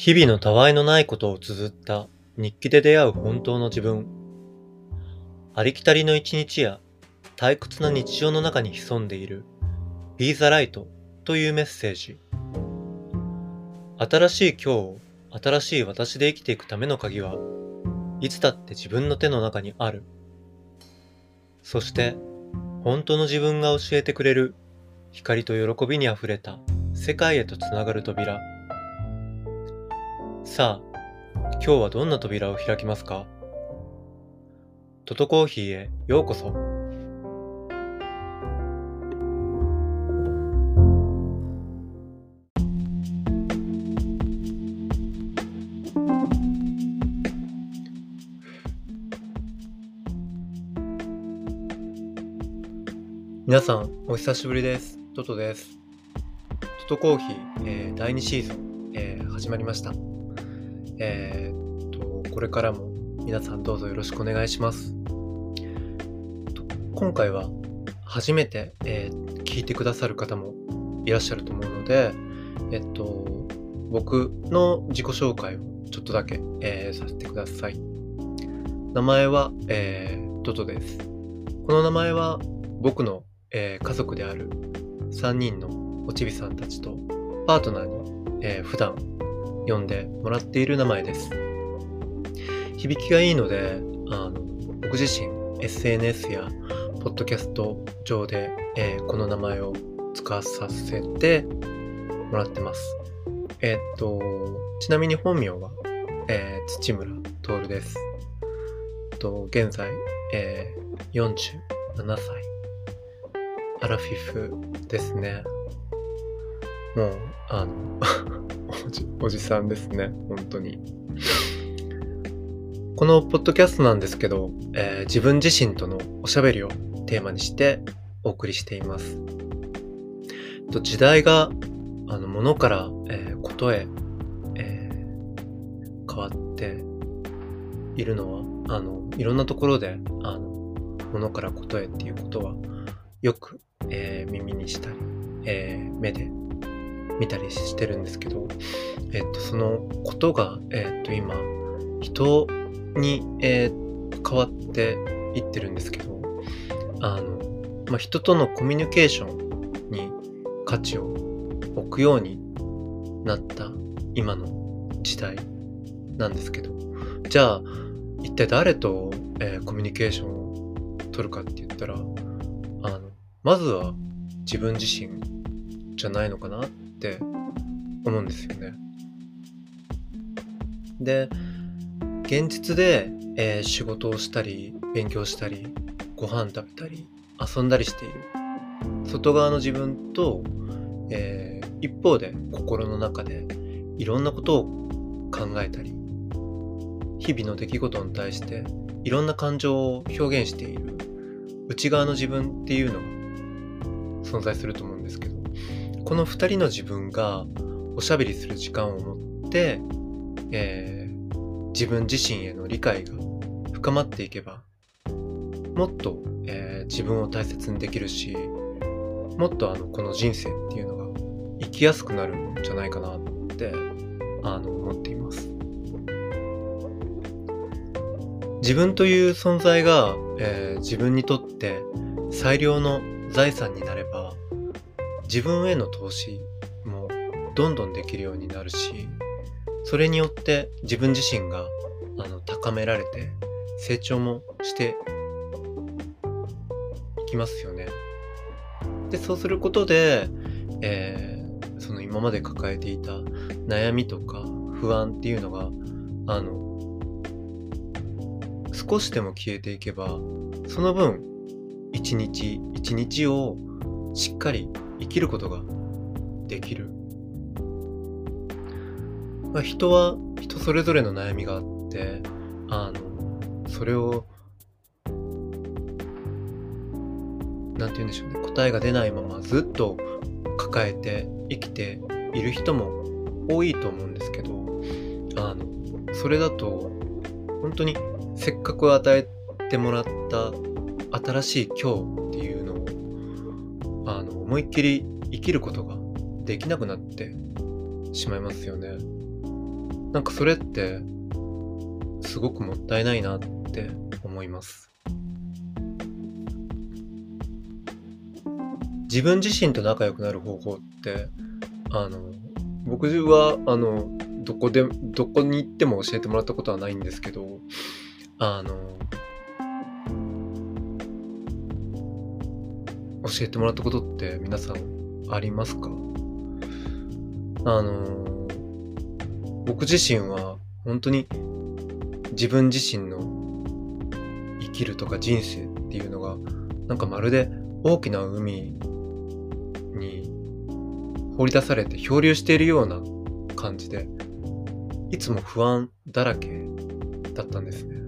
日々のたわいのないことを綴った日記で出会う本当の自分。ありきたりの一日や退屈な日常の中に潜んでいる Be the Light というメッセージ。新しい今日を新しい私で生きていくための鍵はいつだって自分の手の中にある。そして本当の自分が教えてくれる光と喜びにあふれた世界へとつながる扉。さあ、今日はどんな扉を開きますか？トトコーヒーへようこそ。皆さん、お久しぶりです。トトです。トトコーヒー、えー第2シーズン、えー始まりました。えーっと、これからも皆さんどうぞよろしくお願いします。今回は初めて、えー聞いてくださる方もいらっしゃると思うので、えっと、僕の自己紹介をちょっとだけ、えーさせてください。名前は、えートトです。この名前は僕の、えー家族である3人のおちびさんたちとパートナーに、えー普段呼んでもらっている名前です。響きがいいので、あの僕自身 SNS やポッドキャスト上で、えーこの名前を使わさせてもらってます。えーっと、ちなみに本名は、えー土村徹です。と現在、えー47歳。アラフィフですね。もう、あの、おじおじさんですね、本当に。このポッドキャストなんですけど、えー自分自身とのおしゃべりをテーマにしてお送りしています。と時代があの物から、えーことへ、えー変わっているのはあのいろんなところであの物からことへっていうことはよく、えー耳にしたり、えー目で見たりしてるんですけど、えっと、そのことが、えっと、今、人に、えー変わっていってるんですけど、あの、まあ、人とのコミュニケーションに価値を置くようになった今の時代なんですけど、じゃあ、一体誰と、えーコミュニケーションを取るかって言ったら、あの、まずは自分自身じゃないのかなっって思うんですよね。で、現実で、えー仕事をしたり、勉強したり、ご飯食べたり、遊んだりしている。外側の自分と、えー一方で心の中でいろんなことを考えたり、日々の出来事に対していろんな感情を表現している内側の自分っていうのが存在すると思うんですけど、この二人の自分がおしゃべりする時間を持って、えー自分自身への理解が深まっていけばもっと、えー自分を大切にできるしもっとあのこの人生っていうのが生きやすくなるんじゃないかなってあの思っています。自分という存在が、えー自分にとって最良の財産になれば自分への投資もどんどんできるようになるしそれによって自分自身があの高められて成長もしていきますよね。でそうすることで、えーその今まで抱えていた悩みとか不安っていうのがあの少しでも消えていけばその分一日一日をしっかり生きることができる。まあ、人は人それぞれの悩みがあってあのそれをなんて言うんでしょうね答えが出ないままずっと抱えて生きている人も多いと思うんですけどあのそれだと本当にせっかく与えてもらった新しい今日思いっきり生きることができなくなってしまいますよね。なんかそれってすごくもったいないなって思います自分自身と仲良くなる方法ってあの僕はあのどこでどこに行っても教えてもらったことはないんですけどあの教えてもらったことって皆さんありますか？あの僕自身は本当に自分自身の生きるとか人生っていうのがなんかまるで大きな海に放り出されて漂流しているような感じでいつも不安だらけだったんですね。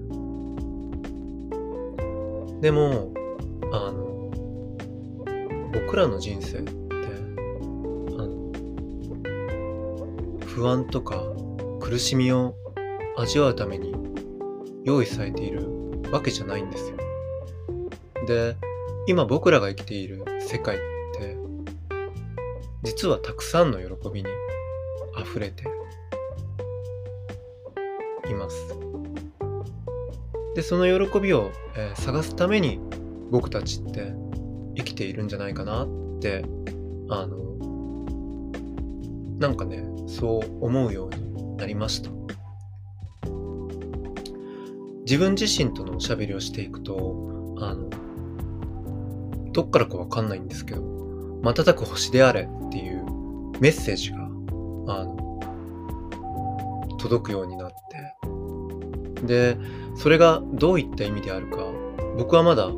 でもあの僕らの人生ってあの不安とか苦しみを味わうために用意されているわけじゃないんですよで今僕らが生きている世界って実はたくさんの喜びに溢れています。で、その喜びを、えー、探すために僕たちってているんじゃないかなって、あの、なんかね、そう思うようになりました。自分自身とのおしゃべりをしていくと、あの、どっからかわかんないんですけど、瞬く星であれっていうメッセージが、あの、届くようになって、で、それがどういった意味であるか、僕はまだ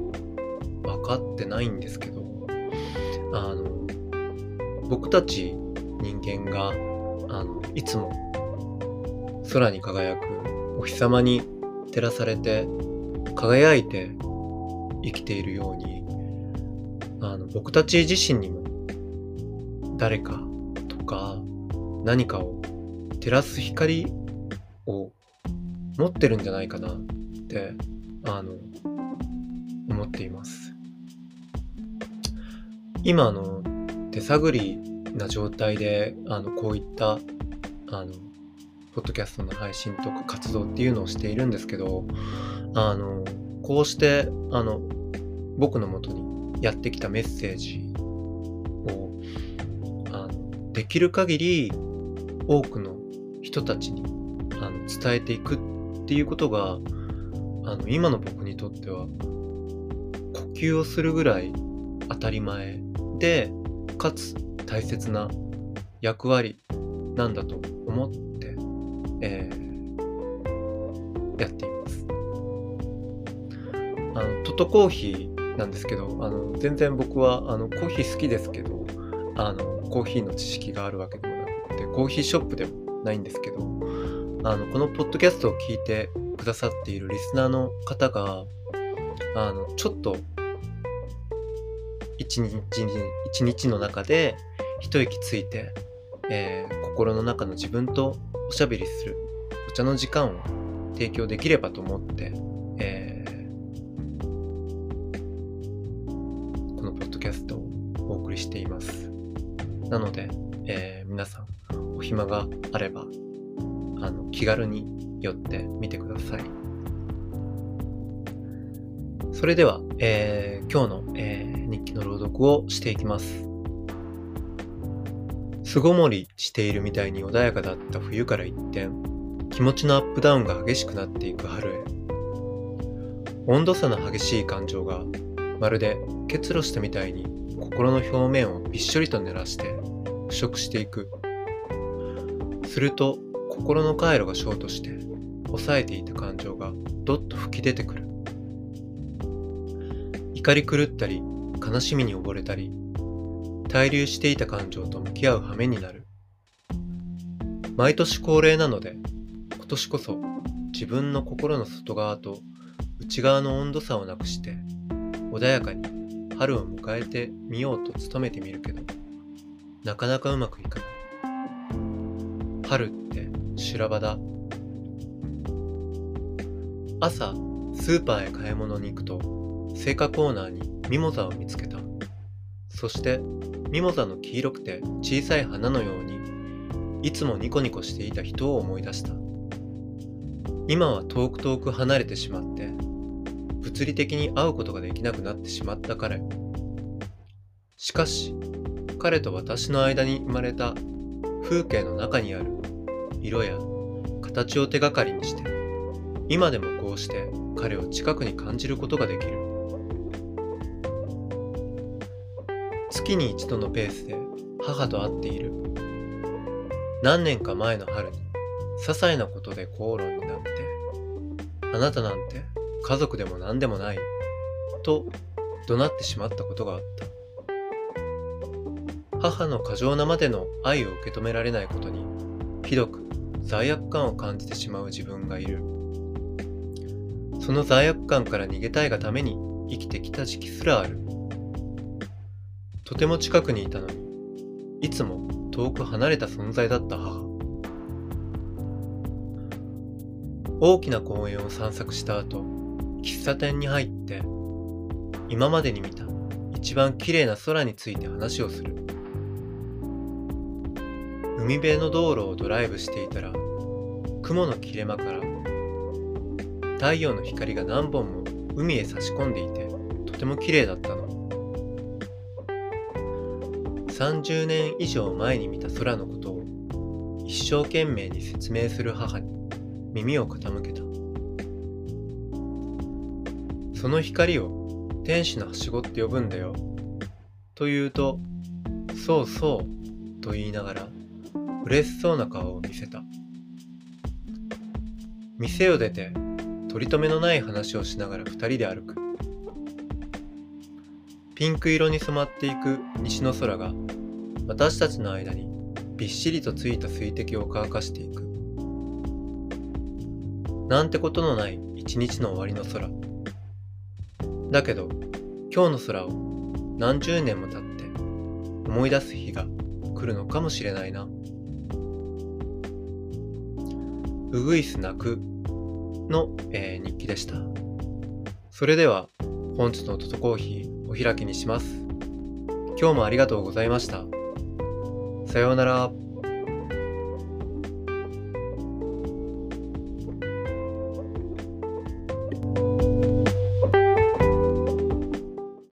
分かってないんですけど、あの、僕たち人間が、あの、いつも空に輝くお日様に照らされて輝いて生きているようにあの僕たち自身にも誰かとか何かを照らす光を持ってるんじゃないかなってあの思っています。今あの手探りな状態であのこういったあのポッドキャストの配信とか活動っていうのをしているんですけどあのこうしてあの僕のもとにやってきたメッセージをあのできる限り多くの人たちにあの伝えていくっていうことがあの今の僕にとっては呼吸をするぐらい当たり前でかつ大切な役割なんだと思って、えー、やっています。あのトトコーヒーなんですけどあの全然僕はあのコーヒー好きですけどあのコーヒーの知識があるわけでもなくてコーヒーショップでもないんですけどあのこのポッドキャストを聞いてくださっているリスナーの方があのちょっと一日一日の中で一息ついて、えー、心の中の自分とおしゃべりするお茶の時間を提供できればと思って、えーキャストをお送りしています。なので、えー、皆さん、お暇があれば、あの、気軽に寄ってみてください。それでは、えー、今日の、えー、日記の朗読をしていきます。巣ごもりしているみたいに穏やかだった冬から一転、気持ちのアップダウンが激しくなっていく春へ。温度差の激しい感情がまるで結露したみたいに心の表面をびっしょりと濡らして腐食していくすると心の回路がショートして抑えていた感情がどっと吹き出てくる怒り狂ったり悲しみに溺れたり滞留していた感情と向き合う羽目になる毎年恒例なので今年こそ自分の心の外側と内側の温度差をなくして穏やかに春を迎えてみようと努めてみるけど、なかなかうまくいかない。春って修羅場だ。朝、スーパーへ買い物に行くと、青果コーナーにミモザを見つけた。そして、ミモザの黄色くて小さい花のように、いつもニコニコしていた人を思い出した。今は遠く遠く離れてしまって物理的に会うことができなくなってしまった彼。しかし彼と私の間に生まれた風景の中にある色や形を手がかりにして今でもこうして彼を近くに感じることができる。月に一度のペースで母と会っている。何年か前の春に些細なことで口論になってあなたなんて家族でも何でもないと怒鳴ってしまったことがあった。母の過剰なまでの愛を受け止められないことにひどく罪悪感を感じてしまう自分がいる。その罪悪感から逃げたいがために生きてきた時期すらある。とても近くにいたのにいつも遠く離れた存在だった母。大きな公園を散策した後喫茶店に入って今までに見た一番綺麗な空について話をする。海辺の道路をドライブしていたら雲の切れ間から太陽の光が何本も海へ差し込んでいてとても綺麗だったの。30年以上前に見た空のことを一生懸命に説明する母に耳を傾けた。その光を天使のはしごって呼ぶんだよ。と言うとそうそうと言いながら嬉しそうな顔を見せた。店を出て取り留めのない話をしながら二人で歩く。ピンク色に染まっていく西の空が私たちの間にびっしりとついた水滴を乾かしていく。なんてことのない一日の終わりの空。だけど今日の空を何十年も経って思い出す日が来るのかもしれないな。うぐいす泣くの、えー、日記でした。それでは本日のトトコーヒーお開きにします今日もありがとうございました。さようなら。